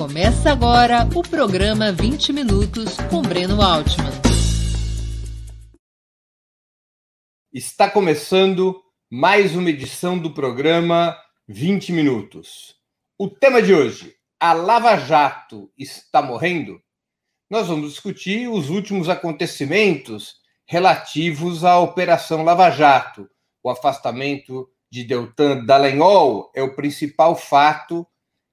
Começa agora o programa 20 Minutos com Breno Altman. Está começando mais uma edição do programa 20 Minutos. O tema de hoje: a Lava Jato está morrendo? Nós vamos discutir os últimos acontecimentos relativos à Operação Lava Jato. O afastamento de Deltan Dallagnol é o principal fato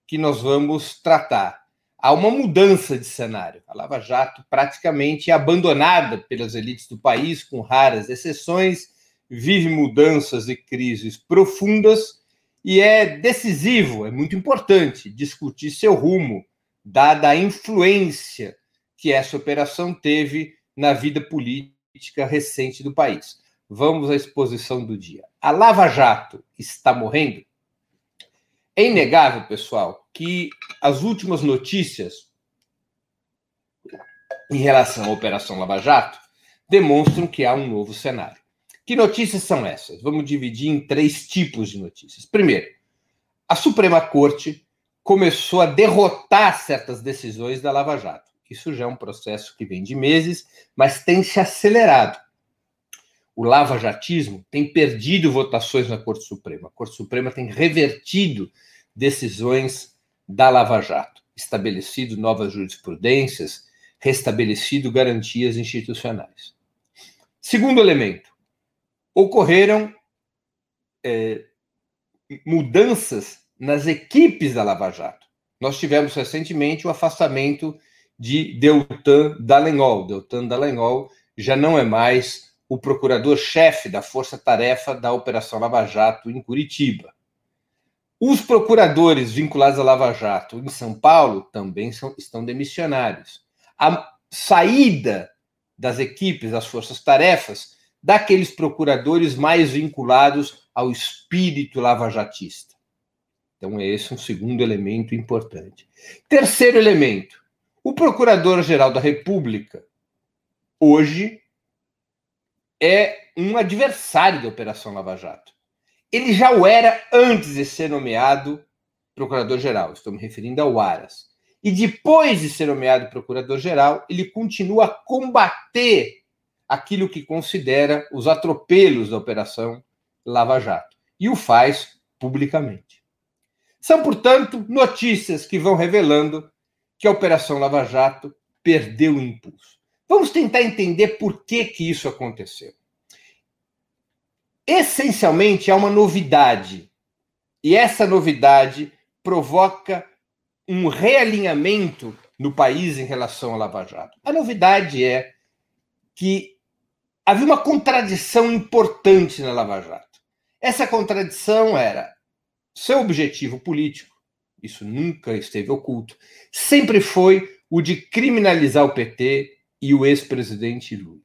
que nós vamos tratar. Há uma mudança de cenário. A Lava Jato praticamente é abandonada pelas elites do país, com raras exceções, vive mudanças e crises profundas e é decisivo, é muito importante discutir seu rumo, dada a influência que essa operação teve na vida política recente do país. Vamos à exposição do dia. A Lava Jato está morrendo? É inegável, pessoal, que as últimas notícias em relação à Operação Lava Jato demonstram que há um novo cenário. Que notícias são essas? Vamos dividir em três tipos de notícias. Primeiro, a Suprema Corte começou a derrotar certas decisões da Lava Jato. Isso já é um processo que vem de meses, mas tem se acelerado o lava-jatismo tem perdido votações na Corte Suprema. A Corte Suprema tem revertido decisões da Lava Jato, estabelecido novas jurisprudências, restabelecido garantias institucionais. Segundo elemento, ocorreram é, mudanças nas equipes da Lava Jato. Nós tivemos recentemente o afastamento de Deltan Dallagnol. Deltan Dallagnol já não é mais o procurador-chefe da Força Tarefa da Operação Lava Jato em Curitiba. Os procuradores vinculados à Lava Jato em São Paulo também são, estão demissionários. A saída das equipes das forças-tarefas daqueles procuradores mais vinculados ao espírito lavajatista. Então, esse é um segundo elemento importante. Terceiro elemento: o Procurador-Geral da República, hoje, é um adversário da Operação Lava Jato. Ele já o era antes de ser nomeado procurador-geral, estou me referindo ao Aras. E depois de ser nomeado procurador-geral, ele continua a combater aquilo que considera os atropelos da Operação Lava Jato. E o faz publicamente. São, portanto, notícias que vão revelando que a Operação Lava Jato perdeu o impulso. Vamos tentar entender por que, que isso aconteceu. Essencialmente, há uma novidade. E essa novidade provoca um realinhamento no país em relação ao Lava Jato. A novidade é que havia uma contradição importante na Lava Jato. Essa contradição era seu objetivo político, isso nunca esteve oculto, sempre foi o de criminalizar o PT, e o ex-presidente Lula.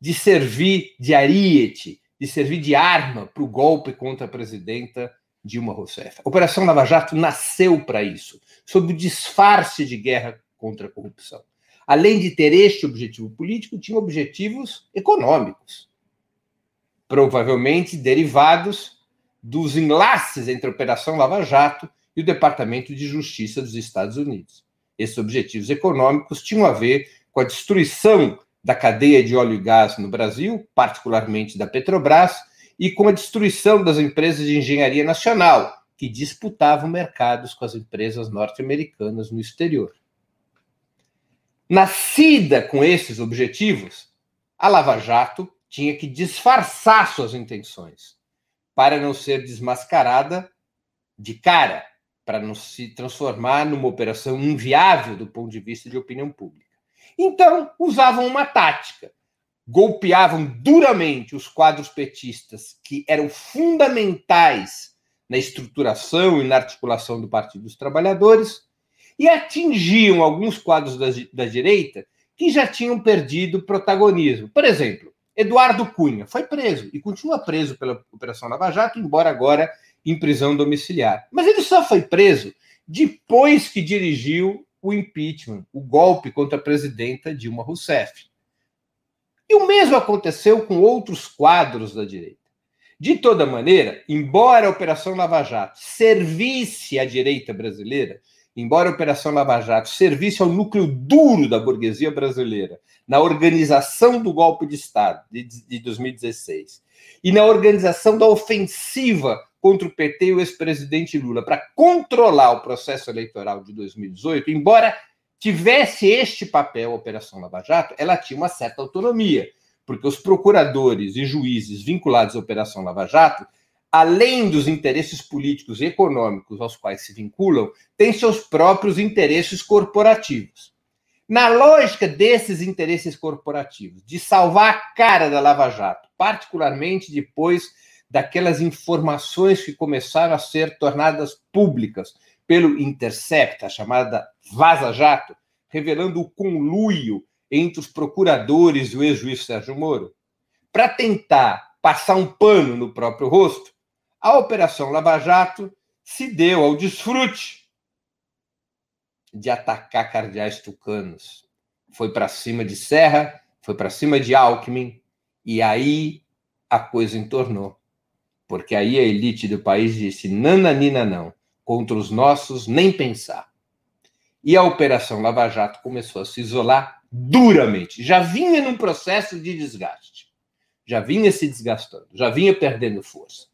De servir de ariete, de servir de arma para o golpe contra a presidenta Dilma Rousseff. A Operação Lava Jato nasceu para isso, sob o disfarce de guerra contra a corrupção. Além de ter este objetivo político, tinha objetivos econômicos, provavelmente derivados dos enlaces entre a Operação Lava Jato e o Departamento de Justiça dos Estados Unidos. Esses objetivos econômicos tinham a ver com a destruição da cadeia de óleo e gás no Brasil, particularmente da Petrobras, e com a destruição das empresas de engenharia nacional, que disputavam mercados com as empresas norte-americanas no exterior. Nascida com esses objetivos, a Lava Jato tinha que disfarçar suas intenções para não ser desmascarada de cara, para não se transformar numa operação inviável do ponto de vista de opinião pública. Então, usavam uma tática. Golpeavam duramente os quadros petistas que eram fundamentais na estruturação e na articulação do Partido dos Trabalhadores e atingiam alguns quadros da, da direita que já tinham perdido protagonismo. Por exemplo, Eduardo Cunha foi preso e continua preso pela Operação Lava Jato, embora agora em prisão domiciliar. Mas ele só foi preso depois que dirigiu o impeachment, o golpe contra a presidenta Dilma Rousseff. E o mesmo aconteceu com outros quadros da direita. De toda maneira, embora a Operação Lava Jato servisse à direita brasileira, embora a Operação Lava Jato servisse ao núcleo duro da burguesia brasileira, na organização do golpe de Estado de, de 2016 e na organização da ofensiva contra o PT e o ex-presidente Lula para controlar o processo eleitoral de 2018, embora tivesse este papel, a Operação Lava Jato, ela tinha uma certa autonomia, porque os procuradores e juízes vinculados à Operação Lava Jato além dos interesses políticos e econômicos aos quais se vinculam, têm seus próprios interesses corporativos. Na lógica desses interesses corporativos, de salvar a cara da Lava Jato, particularmente depois daquelas informações que começaram a ser tornadas públicas pelo Intercept, a chamada Vaza Jato, revelando o conluio entre os procuradores e o ex-juiz Sérgio Moro, para tentar passar um pano no próprio rosto, a Operação Lava Jato se deu ao desfrute de atacar cardeais tucanos. Foi para cima de Serra, foi para cima de Alckmin, e aí a coisa entornou. Porque aí a elite do país disse: nananina não, contra os nossos, nem pensar. E a Operação Lava Jato começou a se isolar duramente. Já vinha num processo de desgaste. Já vinha se desgastando, já vinha perdendo força.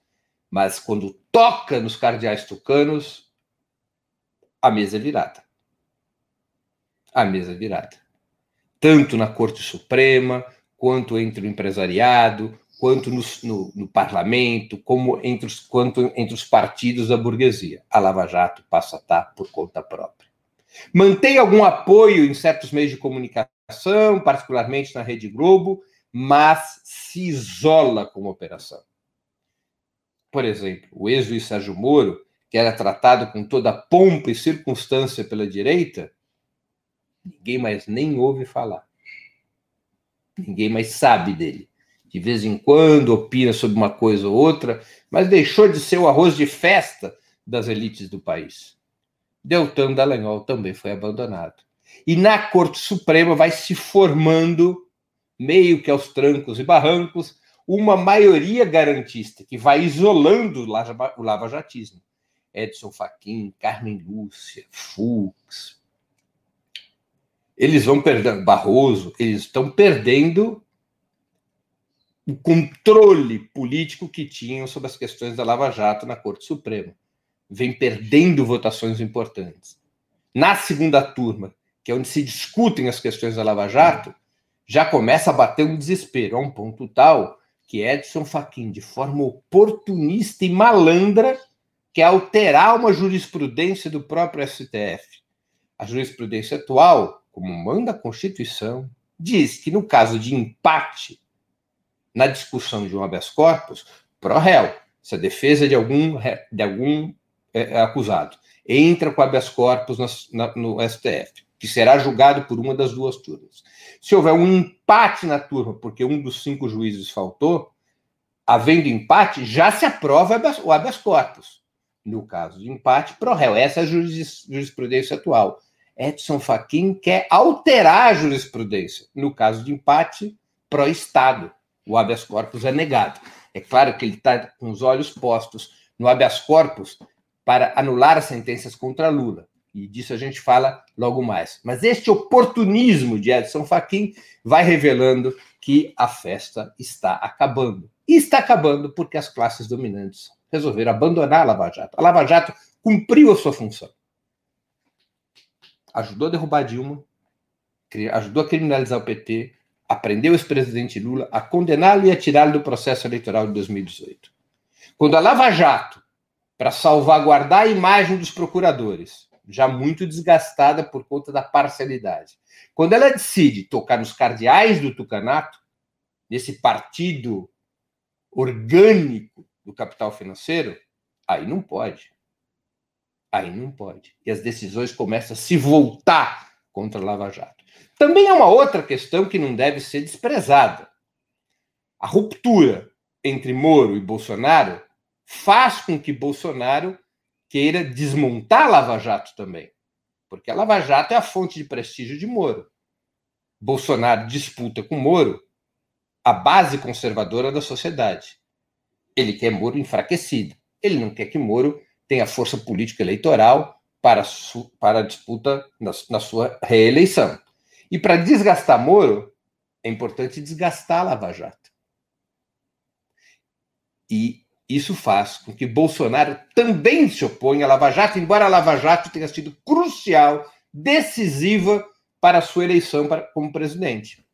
Mas quando toca nos cardeais tucanos, a mesa é virada. A mesa é virada. Tanto na Corte Suprema, quanto entre o empresariado, quanto no, no, no, parlamento, como entre os, quanto entre os partidos da burguesia. A Lava Jato passa a estar por conta própria. Mantém algum apoio em certos meios de comunicação, particularmente na Rede Globo, mas se isola como operação. Por exemplo, o ex-juiz Sérgio Moro, que era tratado com toda pompa e circunstância pela direita, ninguém mais nem ouve falar. Ninguém mais sabe dele. De vez em quando opina sobre uma coisa ou outra, mas deixou de ser o arroz de festa das elites do país. Deltan Dallagnol também foi abandonado. E na Corte Suprema vai se formando, meio que aos trancos e barrancos, uma maioria garantista que vai isolando o lava-jatismo. Edson Fachin, Carmen Lúcia, Fux. Eles vão perdendo, Barroso, eles estão perdendo o controle político que tinham sobre as questões da Lava Jato na Corte Suprema. Vem perdendo votações importantes. Na segunda turma, que é onde se discutem as questões da Lava Jato, já começa a bater um desespero, a um ponto tal que Edson Fachin, de forma oportunista e malandra, quer alterar uma jurisprudência do próprio STF. A jurisprudência atual, como manda a Constituição, diz que no caso de empate na discussão de um habeas corpus, pro réu, se a defesa de algum, de algum é, acusado entra com habeas corpus no, no STF, que será julgado por uma das duas turmas. Se houver um empate na turma, porque um dos cinco juízes faltou, havendo empate, já se aprova o habeas corpus. No caso de empate, pro réu. Essa é a jurisprudência atual. Edson Fachin quer alterar a jurisprudência. No caso de empate, pro Estado. O habeas corpus é negado. É claro que ele está com os olhos postos no habeas corpus para anular as sentenças contra Lula. E disso a gente fala logo mais. Mas este oportunismo de Edson Fachin vai revelando que a festa está acabando. E está acabando porque as classes dominantes resolveram abandonar a Lava Jato. A Lava Jato cumpriu a sua função. Ajudou a derrubar Dilma, ajudou a criminalizar o PT, aprendeu o ex-presidente Lula a condená-lo e a tirá-lo do processo eleitoral de 2018. Quando a Lava Jato, para salvaguardar a imagem dos procuradores, já muito desgastada por conta da parcialidade. Quando ela decide tocar nos cardeais do tucanato, nesse partido orgânico do capital financeiro, aí não pode. Aí não pode. E as decisões começam a se voltar contra a Lava Jato. Também é uma outra questão que não deve ser desprezada. A ruptura entre Moro e Bolsonaro faz com que Bolsonaro queira desmontar a Lava Jato também. Porque a Lava Jato é a fonte de prestígio de Moro. Bolsonaro disputa com Moro a base conservadora da sociedade. Ele quer Moro enfraquecido. Ele não quer que Moro tenha força política eleitoral para, para a disputa na, na sua reeleição. E para desgastar Moro, é importante desgastar a Lava Jato. E isso faz com que Bolsonaro também se oponha à Lava Jato, embora a Lava Jato tenha sido crucial, decisiva para a sua eleição como presidente.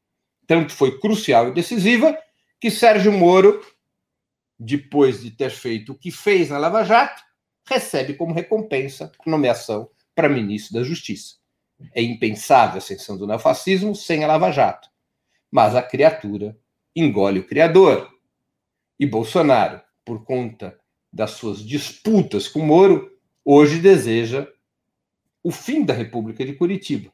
Tanto foi crucial e decisiva que Sérgio Moro, depois de ter feito o que fez na Lava Jato, recebe como recompensa nomeação para ministro da Justiça. É impensável a ascensão do neofascismo sem a Lava Jato. Mas a criatura engole o criador. E Bolsonaro, por conta das suas disputas com Moro, hoje deseja o fim da República de Curitiba.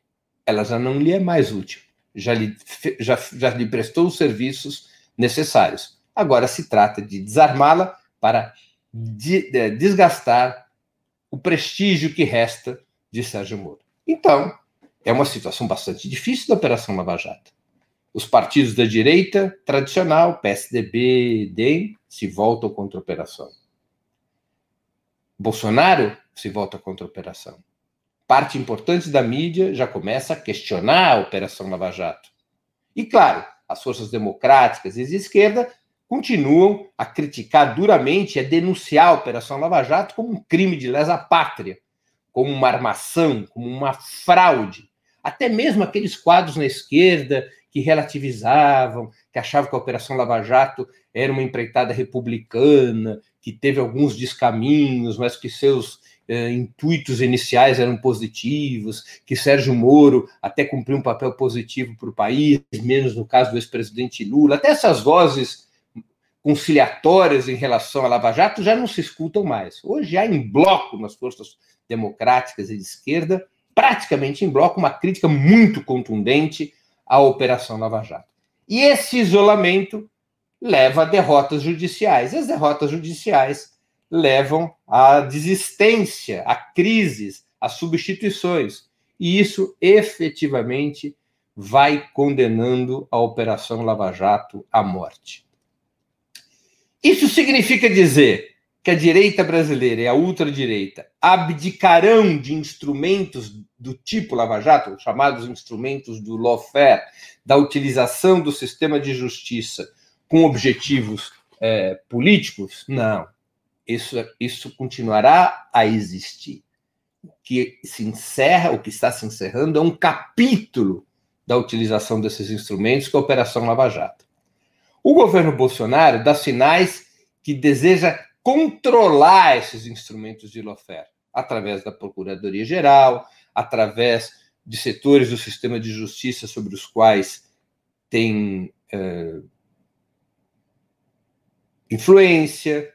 Ela já não lhe é mais útil, já lhe, já, já lhe prestou os serviços necessários. Agora se trata de desarmá-la para de, de, desgastar o prestígio que resta de Sérgio Moro. Então, é uma situação bastante difícil da Operação Lava Jato. Os partidos da direita tradicional, PSDB, DEM, se voltam contra a operação. Bolsonaro se volta contra a operação. Parte importante da mídia já começa a questionar a Operação Lava Jato. E, claro, as forças democráticas e de esquerda continuam a criticar duramente e a denunciar a Operação Lava Jato como um crime de lesa pátria, como uma armação, como uma fraude. Até mesmo aqueles quadros na esquerda que relativizavam, que achavam que a Operação Lava Jato era uma empreitada republicana, que teve alguns descaminhos, mas que seus eh, intuitos iniciais eram positivos, que Sérgio Moro até cumpriu um papel positivo para o país, menos no caso do ex-presidente Lula. Até essas vozes conciliatórias em relação à Lava Jato já não se escutam mais. Hoje há em bloco nas forças democráticas e de esquerda, praticamente em bloco, uma crítica muito contundente a Operação Lava Jato. E esse isolamento leva a derrotas judiciais. E as derrotas judiciais levam à desistência, a crises, a substituições. E isso efetivamente vai condenando a Operação Lava Jato à morte. Isso significa dizer que a direita brasileira e a ultradireita abdicarão de instrumentos do tipo Lava Jato, chamados instrumentos do lawfare, da utilização do sistema de justiça com objetivos é, políticos? Não. Isso, isso continuará a existir. O que se encerra, o que está se encerrando, é um capítulo da utilização desses instrumentos, que é a Operação Lava Jato. O governo Bolsonaro dá sinais que deseja controlar esses instrumentos de lawfare através da Procuradoria-Geral, através de setores do sistema de justiça sobre os quais tem é, influência,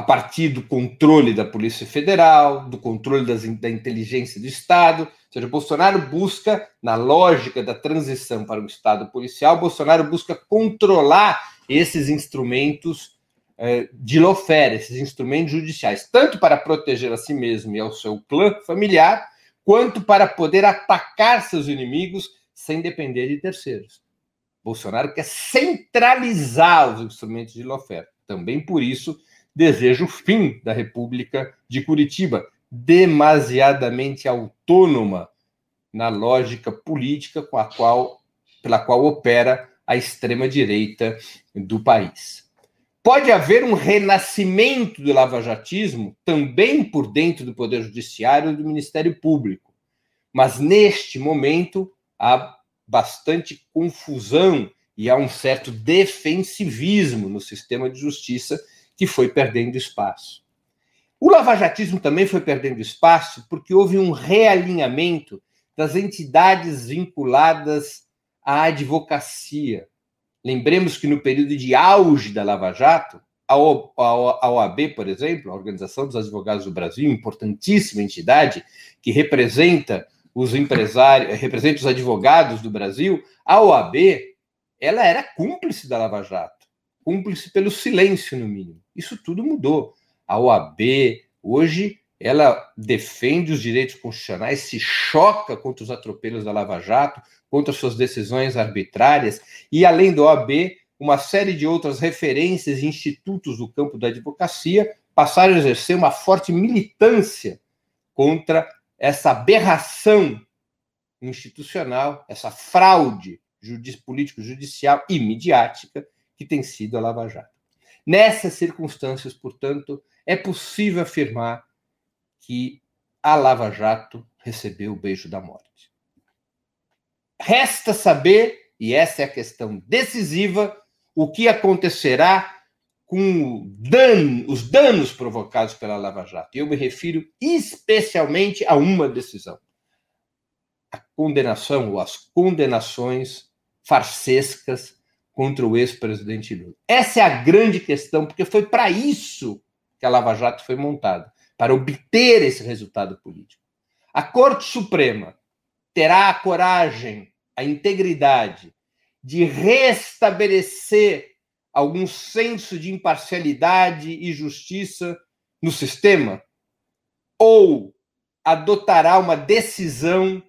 a partir do controle da Polícia Federal, do controle das, da inteligência do Estado. Ou seja, Bolsonaro busca, na lógica da transição para o Estado policial, Bolsonaro busca controlar esses instrumentos é, de lofera, esses instrumentos judiciais, tanto para proteger a si mesmo e ao seu clã familiar, quanto para poder atacar seus inimigos sem depender de terceiros. Bolsonaro quer centralizar os instrumentos de lofera. Também por isso deseja o fim da República de Curitiba, demasiadamente autônoma na lógica política com a qual, pela qual opera a extrema direita do país. Pode haver um renascimento do lavajatismo também por dentro do Poder Judiciário e do Ministério Público. Mas neste momento há bastante confusão e há um certo defensivismo no sistema de justiça que foi perdendo espaço. O lavajatismo também foi perdendo espaço porque houve um realinhamento das entidades vinculadas à advocacia, Lembremos que no período de auge da Lava Jato, a OAB, por exemplo, a Organização dos Advogados do Brasil, importantíssima entidade que representa os empresários, representa os advogados do Brasil, a OAB, ela era cúmplice da Lava Jato, cúmplice pelo silêncio, no mínimo. Isso tudo mudou. A OAB, hoje, ela defende os direitos constitucionais, se choca contra os atropelos da Lava Jato, contra suas decisões arbitrárias, e além do OAB, uma série de outras referências e institutos do campo da advocacia passaram a exercer uma forte militância contra essa aberração institucional, essa fraude político-judicial e midiática que tem sido a Lava Jato. Nessas circunstâncias, portanto, é possível afirmar que a Lava Jato recebeu o beijo da morte. Resta saber, e essa é a questão decisiva, o que acontecerá com dan os danos provocados pela Lava Jato. Eu me refiro especialmente a uma decisão: a condenação ou as condenações farsescas contra o ex-presidente Lula. Essa é a grande questão, porque foi para isso que a Lava Jato foi montada para obter esse resultado político. A Corte Suprema terá a coragem, a integridade de restabelecer algum senso de imparcialidade e justiça no sistema? Ou adotará uma decisão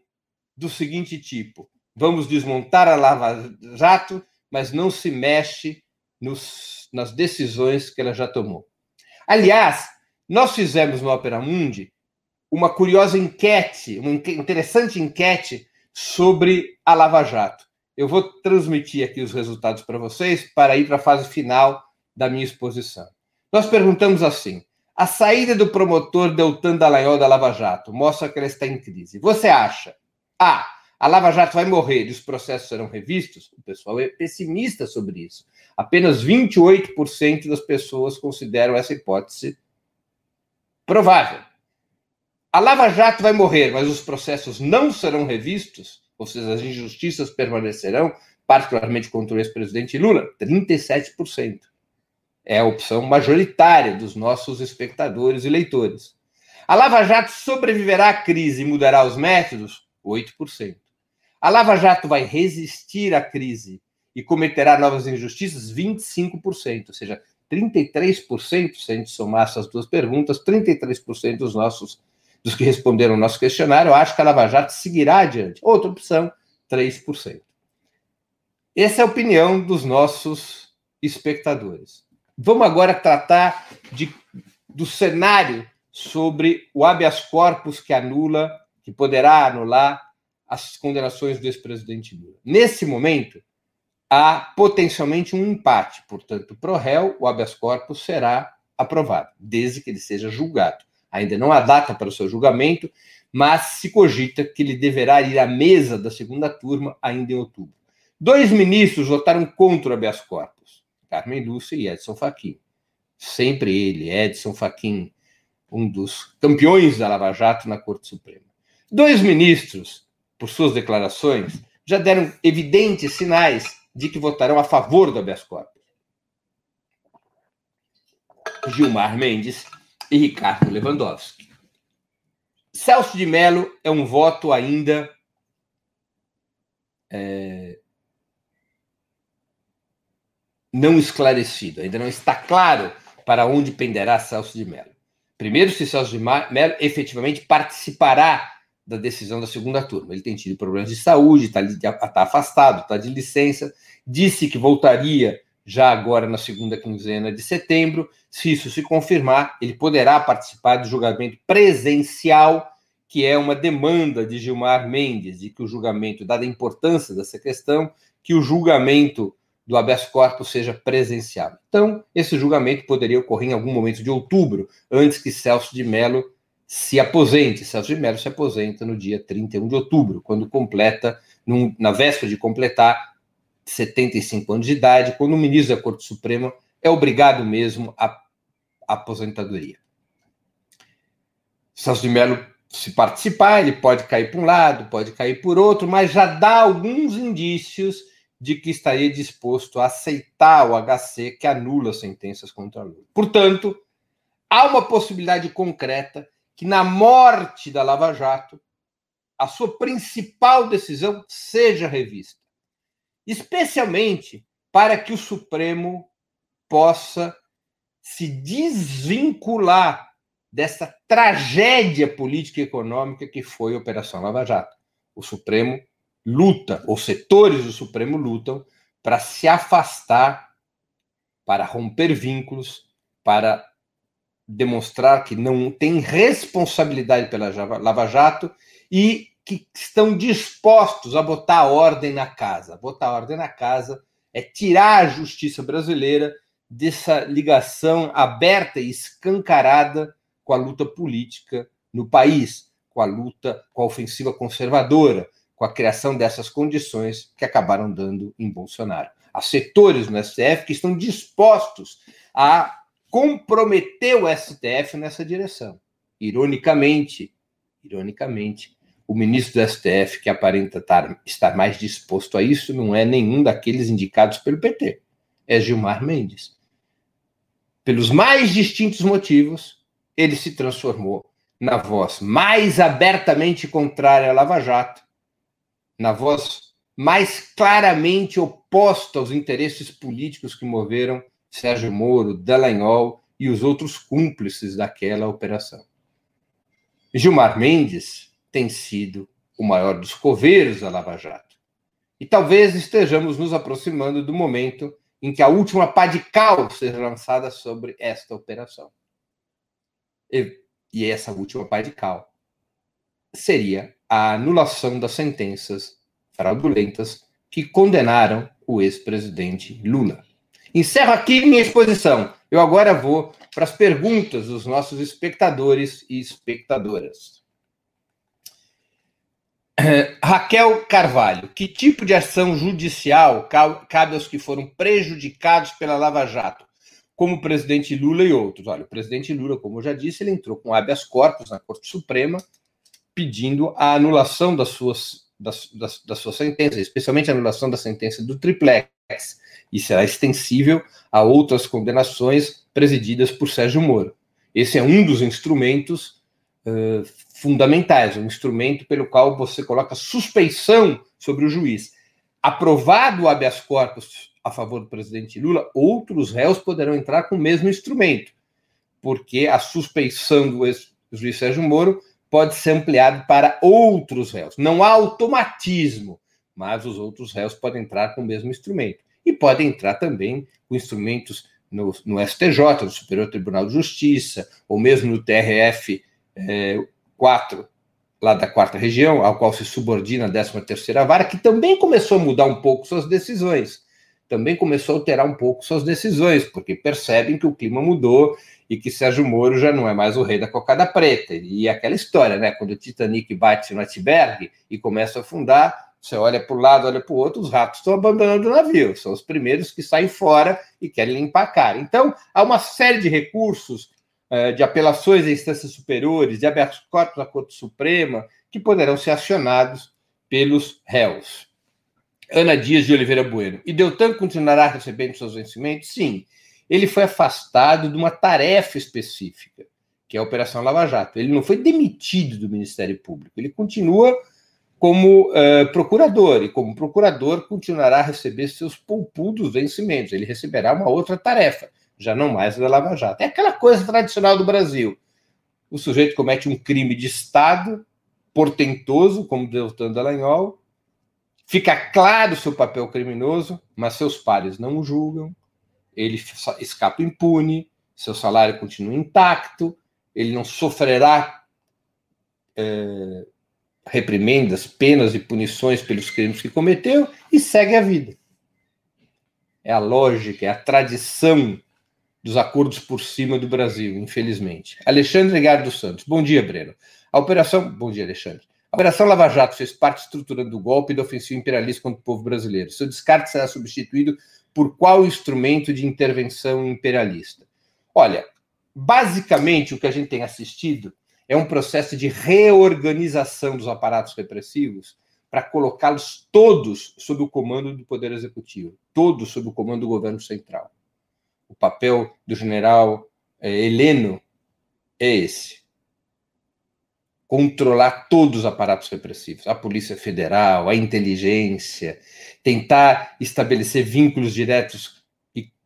do seguinte tipo: vamos desmontar a Lava Jato, mas não se mexe nos, nas decisões que ela já tomou. Aliás, nós fizemos no Opera Mundi uma curiosa enquete, uma interessante enquete sobre a Lava Jato. Eu vou transmitir aqui os resultados para vocês para ir para a fase final da minha exposição. Nós perguntamos assim: a saída do promotor Deltan Dallagnol da Lava Jato mostra que ela está em crise. Você acha? A. A Lava Jato vai morrer e os processos serão revistos? O pessoal é pessimista sobre isso. Apenas 28% das pessoas consideram essa hipótese provável. A Lava Jato vai morrer, mas os processos não serão revistos? Ou seja, as injustiças permanecerão, particularmente contra o ex-presidente Lula? 37%. É a opção majoritária dos nossos espectadores e leitores. A Lava Jato sobreviverá à crise e mudará os métodos? 8%. A Lava Jato vai resistir à crise e cometerá novas injustiças? 25%. Ou seja, 33%, se a gente somar essas duas perguntas, 33% dos nossos dos que responderam ao nosso questionário, acho que a Lava Jato seguirá adiante. Outra opção, 3%. Essa é a opinião dos nossos espectadores. Vamos agora tratar de, do cenário sobre o habeas corpus que anula, que poderá anular as condenações do ex-presidente Lula. Nesse momento, há potencialmente um empate. Portanto, pro réu, o habeas corpus será aprovado, desde que ele seja julgado. Ainda não há data para o seu julgamento, mas se cogita que ele deverá ir à mesa da segunda turma ainda em outubro. Dois ministros votaram contra o habeas corpus, Carmen Lúcia e Edson Fachin. Sempre ele, Edson Fachin, um dos campeões da Lava Jato na Corte Suprema. Dois ministros, por suas declarações, já deram evidentes sinais de que votarão a favor do habeas corpus. Gilmar Mendes e Ricardo Lewandowski. Celso de Mello é um voto ainda é, não esclarecido, ainda não está claro para onde penderá Celso de Mello. Primeiro, se Celso de Mello efetivamente participará da decisão da segunda turma. Ele tem tido problemas de saúde, está tá afastado, está de licença, disse que voltaria já agora na segunda quinzena de setembro. Se isso se confirmar, ele poderá participar do julgamento presencial, que é uma demanda de Gilmar Mendes, de que o julgamento, dada a importância dessa questão, que o julgamento do habeas corpus seja presencial. Então, esse julgamento poderia ocorrer em algum momento de outubro, antes que Celso de Mello se aposente. Celso de Mello se aposenta no dia 31 de outubro, quando completa, num, na véspera de completar 75 anos de idade, quando o ministro da Corte Suprema é obrigado mesmo à aposentadoria. Celso de Mello, se participar, ele pode cair para um lado, pode cair por outro, mas já dá alguns indícios de que estaria disposto a aceitar o HC que anula sentenças contra Lula. Portanto, há uma possibilidade concreta que na morte da Lava Jato, a sua principal decisão seja revista, especialmente para que o Supremo possa se desvincular dessa tragédia política e econômica que foi a Operação Lava Jato. O Supremo luta, os setores do Supremo lutam para se afastar, para romper vínculos, para demonstrar que não tem responsabilidade pela Lava Jato e que estão dispostos a botar ordem na casa. Botar ordem na casa é tirar a justiça brasileira dessa ligação aberta e escancarada com a luta política no país, com a luta, com a ofensiva conservadora, com a criação dessas condições que acabaram dando em Bolsonaro. Há setores no STF que estão dispostos a comprometer o STF nessa direção. Ironicamente, ironicamente, o ministro do STF que aparenta estar mais disposto a isso não é nenhum daqueles indicados pelo PT, é Gilmar Mendes. Pelos mais distintos motivos, ele se transformou na voz mais abertamente contrária à Lava Jato, na voz mais claramente oposta aos interesses políticos que moveram Sérgio Moro, Dallagnol e os outros cúmplices daquela operação. Gilmar Mendes tem sido o maior dos coveiros da Lava Jato. E talvez estejamos nos aproximando do momento em que a última pá de cal seja lançada sobre esta operação. E, e essa última pá de cal seria a anulação das sentenças fraudulentas que condenaram o ex-presidente Lula. Encerro aqui minha exposição. Eu agora vou para as perguntas dos nossos espectadores e espectadoras. Raquel Carvalho, que tipo de ação judicial cabe aos que foram prejudicados pela Lava Jato, como o presidente Lula e outros? Olha, o presidente Lula, como eu já disse, ele entrou com habeas corpus na Corte Suprema, pedindo a anulação das suas, das, das, das suas sentenças, especialmente a anulação da sentença do triplex, e será extensível a outras condenações presididas por Sérgio Moro. Esse é um dos instrumentos uh, fundamentais, um instrumento pelo qual você coloca suspeição sobre o juiz. Aprovado o habeas corpus a favor do presidente Lula, outros réus poderão entrar com o mesmo instrumento, porque a suspeição do juiz Sérgio Moro pode ser ampliada para outros réus. Não há automatismo, mas os outros réus podem entrar com o mesmo instrumento e podem entrar também com instrumentos no, no STJ, no Superior Tribunal de Justiça, ou mesmo no TRF é, 4, lá da quarta região, ao qual se subordina a 13 terceira vara, que também começou a mudar um pouco suas decisões, também começou a alterar um pouco suas decisões, porque percebem que o clima mudou e que Sérgio Moro já não é mais o rei da cocada preta. E aquela história, né? Quando o Titanic bate no iceberg e começa a afundar, você olha para o lado, olha para o outro, os ratos estão abandonando o navio. São os primeiros que saem fora e querem limpar a cara. Então, há uma série de recursos, uh, de apelações a instâncias superiores, de abertos corpos à Corte Suprema, que poderão ser acionados pelos réus. Ana Dias de Oliveira Bueno. E Deltan continuará recebendo seus vencimentos? Sim. Ele foi afastado de uma tarefa específica, que é a Operação Lava Jato. Ele não foi demitido do Ministério Público. Ele continua como uh, procurador, e como procurador continuará a receber seus poupudos vencimentos. Ele receberá uma outra tarefa, já não mais da Lava Jato. É aquela coisa tradicional do Brasil. O sujeito comete um crime de Estado, portentoso, como Deltan Dallagnol, fica claro seu papel criminoso, mas seus pares não o julgam, ele escapa impune, seu salário continua intacto, ele não sofrerá é, reprimendas, penas e punições pelos crimes que cometeu e segue a vida. É a lógica, é a tradição dos acordos por cima do Brasil, infelizmente. Alexandre Gardo Santos. Bom dia, Breno. A operação. Bom dia, Alexandre. A Operação Lava Jato fez parte estruturante do golpe da ofensiva imperialista contra o povo brasileiro. Seu descarte será substituído por qual instrumento de intervenção imperialista? Olha, basicamente o que a gente tem assistido é um processo de reorganização dos aparatos repressivos para colocá-los todos sob o comando do Poder Executivo, todos sob o comando do governo central. O papel do general é, Heleno é esse: controlar todos os aparatos repressivos, a Polícia Federal, a inteligência, tentar estabelecer vínculos diretos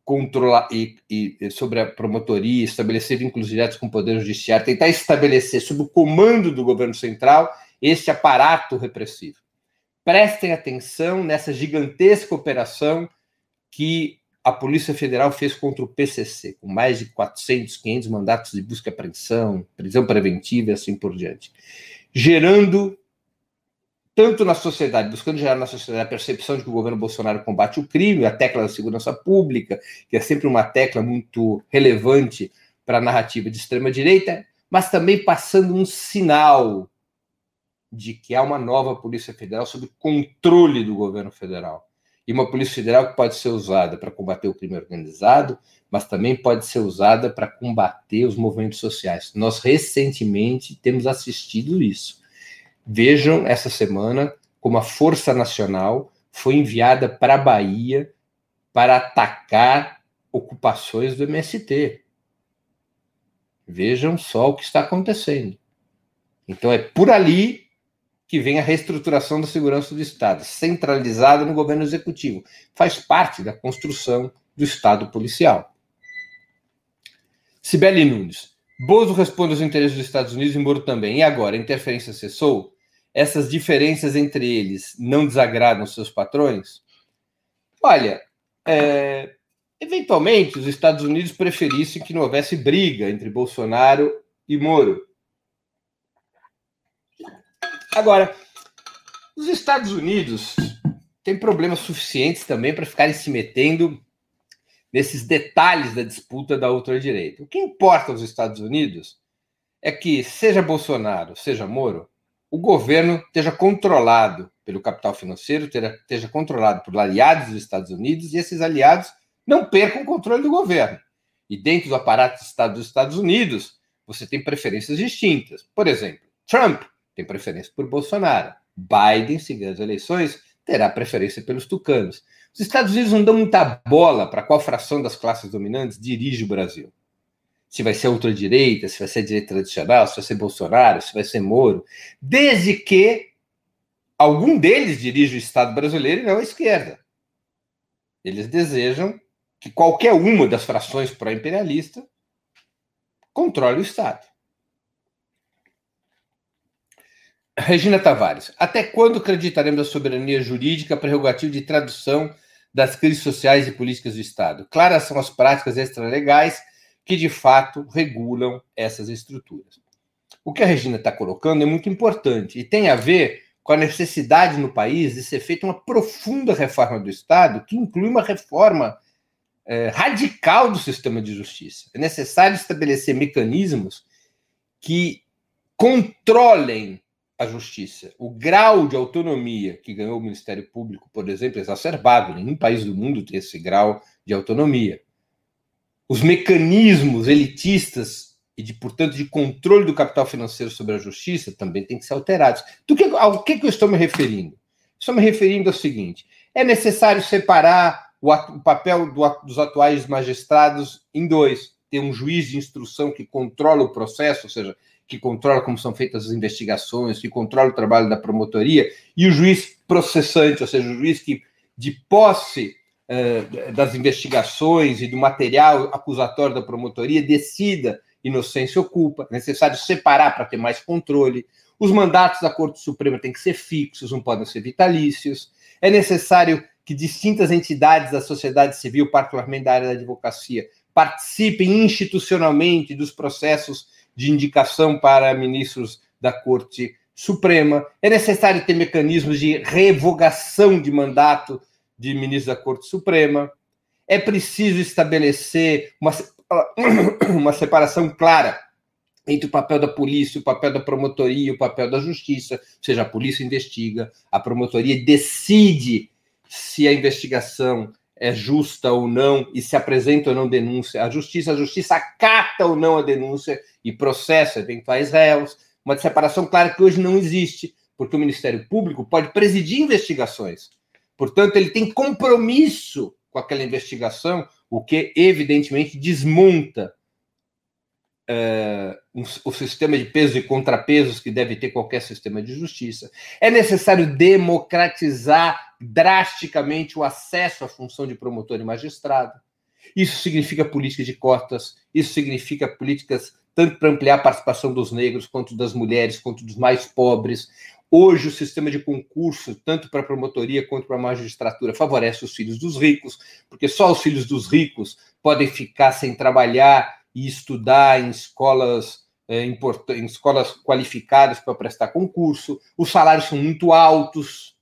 controlar e, e, sobre a promotoria, estabelecer vínculos diretos com o Poder Judiciário, tentar estabelecer, sob o comando do governo central, esse aparato repressivo. Prestem atenção nessa gigantesca operação que a Polícia Federal fez contra o PCC, com mais de 400, 500 mandatos de busca e apreensão, prisão preventiva e assim por diante, gerando tanto na sociedade, buscando gerar na sociedade a percepção de que o governo Bolsonaro combate o crime, a tecla da segurança pública, que é sempre uma tecla muito relevante para a narrativa de extrema direita, mas também passando um sinal de que há uma nova Polícia Federal sob controle do governo federal e uma Polícia Federal que pode ser usada para combater o crime organizado, mas também pode ser usada para combater os movimentos sociais. Nós recentemente temos assistido isso. Vejam essa semana como a Força Nacional foi enviada para a Bahia para atacar ocupações do MST. Vejam só o que está acontecendo. Então é por ali que vem a reestruturação da segurança do Estado, centralizada no governo executivo. Faz parte da construção do Estado policial. Sibeli Nunes. Bozo responde aos interesses dos Estados Unidos e Moro também. E agora, a interferência cessou? Essas diferenças entre eles não desagradam seus patrões? Olha, é, eventualmente os Estados Unidos preferissem que não houvesse briga entre Bolsonaro e Moro. Agora, os Estados Unidos têm problemas suficientes também para ficarem se metendo nesses detalhes da disputa da ultradireita. O que importa aos Estados Unidos é que, seja Bolsonaro, seja Moro, o governo esteja controlado pelo capital financeiro, esteja controlado por aliados dos Estados Unidos e esses aliados não percam o controle do governo. E dentro do aparato do Estado dos Estados Unidos, você tem preferências distintas. Por exemplo, Trump tem preferência por Bolsonaro. Biden, se ganhar as eleições, terá preferência pelos tucanos. Os Estados Unidos não dão muita bola para qual fração das classes dominantes dirige o Brasil. Se vai ser ultradireita, se vai ser direita tradicional, se vai ser Bolsonaro, se vai ser Moro, desde que algum deles dirija o Estado brasileiro e não a esquerda. Eles desejam que qualquer uma das frações pró-imperialista controle o Estado. Regina Tavares, até quando acreditaremos na soberania jurídica, prerrogativa de tradução das crises sociais e políticas do Estado? Claras são as práticas extralegais que, de fato, regulam essas estruturas. O que a Regina está colocando é muito importante e tem a ver com a necessidade no país de ser feita uma profunda reforma do Estado, que inclui uma reforma é, radical do sistema de justiça. É necessário estabelecer mecanismos que controlem a justiça. O grau de autonomia que ganhou o Ministério Público, por exemplo, é exacerbado. Nenhum país do mundo tem esse grau de autonomia. Os mecanismos elitistas e, de, portanto, de controle do capital financeiro sobre a justiça também têm que ser alterados. Do que, ao que, eu estou me referindo? Estou me referindo ao seguinte: é necessário separar o, o papel do, dos atuais magistrados em dois. Ter um juiz de instrução que controla o processo, ou seja, que controla como são feitas as investigações, que controla o trabalho da promotoria, e o juiz processante, ou seja, o juiz que, de posse uh, das investigações e do material acusatório da promotoria, decida inocência ou culpa. É necessário separar para ter mais controle. Os mandatos da Corte Suprema têm que ser fixos, não podem ser vitalícios. É necessário que distintas entidades da sociedade civil, particularmente da área da advocacia, participem institucionalmente dos processos de indicação para ministros da Corte Suprema. É necessário ter mecanismos de revogação de mandato de ministros da Corte Suprema. É preciso estabelecer uma, uma separação clara entre o papel da polícia, o papel da promotoria, o papel da justiça, ou seja, a polícia investiga, a promotoria decide se a investigação é justa ou não e se apresenta ou não denúncia à justiça, a justiça acata ou não a denúncia e processa eventuais réus, uma separação clara que hoje não existe, porque o Ministério Público pode presidir investigações. Portanto, ele tem compromisso com aquela investigação, o que evidentemente desmonta uh, o sistema de pesos e contrapesos que deve ter qualquer sistema de justiça. É necessário democratizar drasticamente o acesso à função de promotor e magistrado. Isso significa políticas de cotas, isso significa políticas tanto para ampliar a participação dos negros, quanto das mulheres, quanto dos mais pobres. Hoje, o sistema de concurso, tanto para promotoria quanto para magistratura, favorece os filhos dos ricos, porque só os filhos dos ricos podem ficar sem trabalhar e estudar em escolas é, em escolas qualificadas para prestar concurso. Os salários são muito altos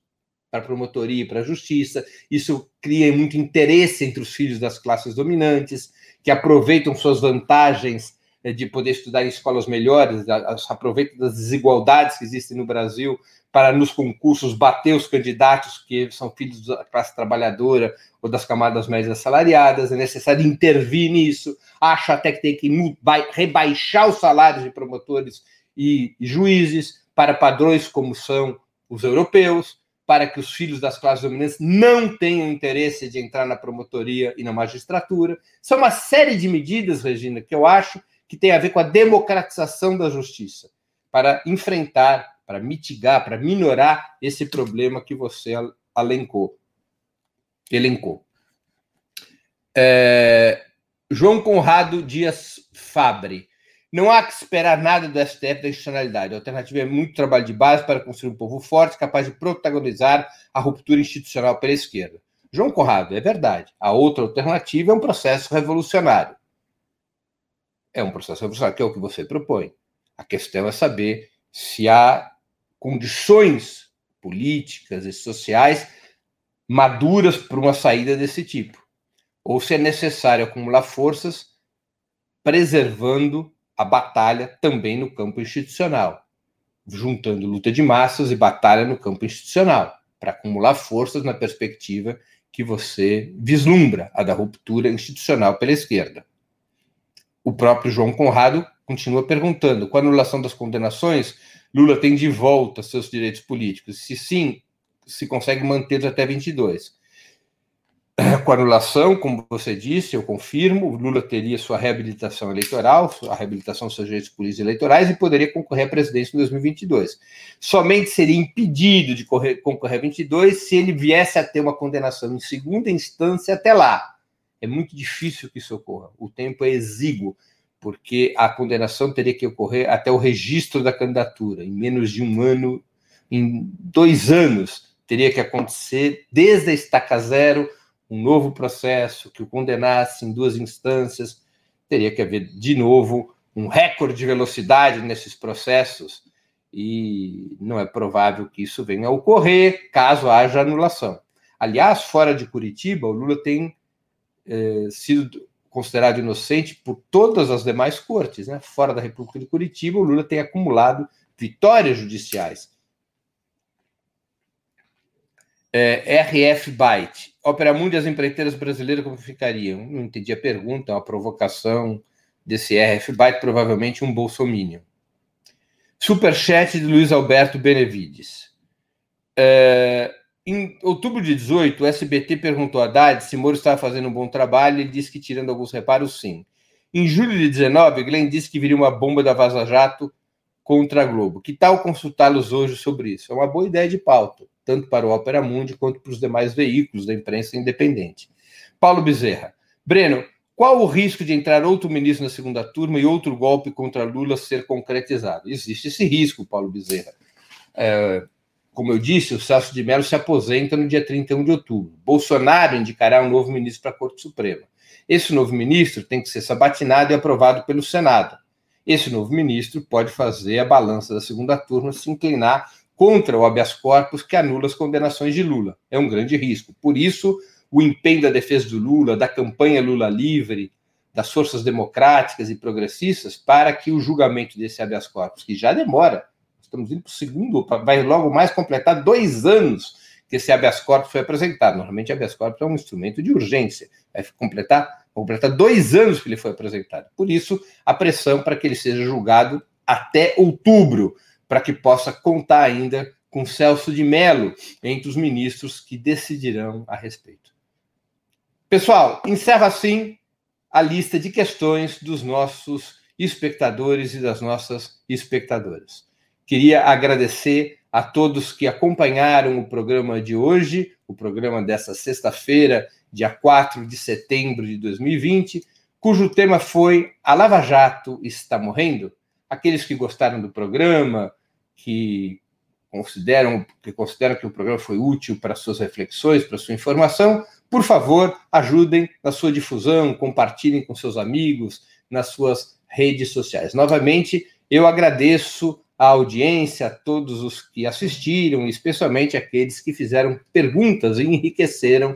para a promotoria e para a justiça. Isso cria muito interesse entre os filhos das classes dominantes, que aproveitam suas vantagens é, de poder estudar em escolas melhores, aproveitam das desigualdades que existem no Brasil para, nos concursos, bater os candidatos que são filhos da classe trabalhadora ou das camadas médias assalariadas. É necessário intervir nisso. Acho até que tem que rebaixar os salários de promotores e juízes para padrões como são os europeus para que os filhos das classes dominantes não tenham interesse de entrar na promotoria e na magistratura. São uma série de medidas, Regina, que eu acho que tem a ver com a democratização da justiça, para enfrentar, para mitigar, para minorar esse problema que você alencou. Elencou. É, João Conrado Dias Fabre. Não há que esperar nada do STF da institucionalidade. A alternativa é muito trabalho de base para construir um povo forte, capaz de protagonizar a ruptura institucional pela esquerda. João Conrado, é verdade. A outra alternativa é um processo revolucionário. É um processo revolucionário, que é o que você propõe. A questão é saber se há condições políticas e sociais maduras para uma saída desse tipo. Ou se é necessário acumular forças preservando a batalha também no campo institucional, juntando luta de massas e batalha no campo institucional, para acumular forças na perspectiva que você vislumbra, a da ruptura institucional pela esquerda. O próprio João Conrado continua perguntando: com a anulação das condenações, Lula tem de volta seus direitos políticos? Se sim, se consegue mantê-los até 22 com anulação, como você disse, eu confirmo, Lula teria sua reabilitação eleitoral, a reabilitação dos seus direitos políticos eleitorais e poderia concorrer à presidência em 2022. Somente seria impedido de correr, concorrer a 22 se ele viesse a ter uma condenação em segunda instância até lá. É muito difícil que isso ocorra. O tempo é exíguo, porque a condenação teria que ocorrer até o registro da candidatura, em menos de um ano, em dois anos, teria que acontecer desde a estaca zero um novo processo que o condenasse em duas instâncias, teria que haver de novo um recorde de velocidade nesses processos e não é provável que isso venha a ocorrer caso haja anulação. Aliás, fora de Curitiba, o Lula tem eh, sido considerado inocente por todas as demais cortes. Né? Fora da República de Curitiba, o Lula tem acumulado vitórias judiciais. É, RF Byte. Opera Mundi as empreiteiras brasileiras como ficariam? Não entendi a pergunta, é uma provocação desse RF Byte, provavelmente um bolsominion. Superchat de Luiz Alberto Benevides. É, em outubro de 18, o SBT perguntou a Haddad se Moro estava fazendo um bom trabalho e ele disse que, tirando alguns reparos, sim. Em julho de 19, Glenn disse que viria uma bomba da Vaza Jato contra a Globo. Que tal consultá-los hoje sobre isso? É uma boa ideia de pauta tanto para o Opera Mundi quanto para os demais veículos da imprensa independente. Paulo Bezerra. Breno, qual o risco de entrar outro ministro na segunda turma e outro golpe contra Lula ser concretizado? Existe esse risco, Paulo Bezerra. É, como eu disse, o Celso de Mello se aposenta no dia 31 de outubro. Bolsonaro indicará um novo ministro para a Corte Suprema. Esse novo ministro tem que ser sabatinado e aprovado pelo Senado. Esse novo ministro pode fazer a balança da segunda turma se inclinar contra o habeas corpus que anula as condenações de Lula. É um grande risco. Por isso, o empenho da defesa do Lula, da campanha Lula livre, das forças democráticas e progressistas, para que o julgamento desse habeas corpus, que já demora, estamos indo para o segundo, vai logo mais completar dois anos que esse habeas corpus foi apresentado. Normalmente, habeas corpus é um instrumento de urgência, vai completar, completar dois anos que ele foi apresentado. Por isso, a pressão para que ele seja julgado até outubro para que possa contar ainda com Celso de Mello entre os ministros que decidirão a respeito. Pessoal, encerra assim a lista de questões dos nossos espectadores e das nossas espectadoras. Queria agradecer a todos que acompanharam o programa de hoje, o programa dessa sexta-feira, dia 4 de setembro de 2020 cujo tema foi A Lava Jato está morrendo. Aqueles que gostaram do programa, que consideram que consideram que o programa foi útil para suas reflexões, para sua informação, por favor, ajudem na sua difusão, compartilhem com seus amigos, nas suas redes sociais. Novamente, eu agradeço a audiência, a todos os que assistiram, especialmente aqueles que fizeram perguntas e enriqueceram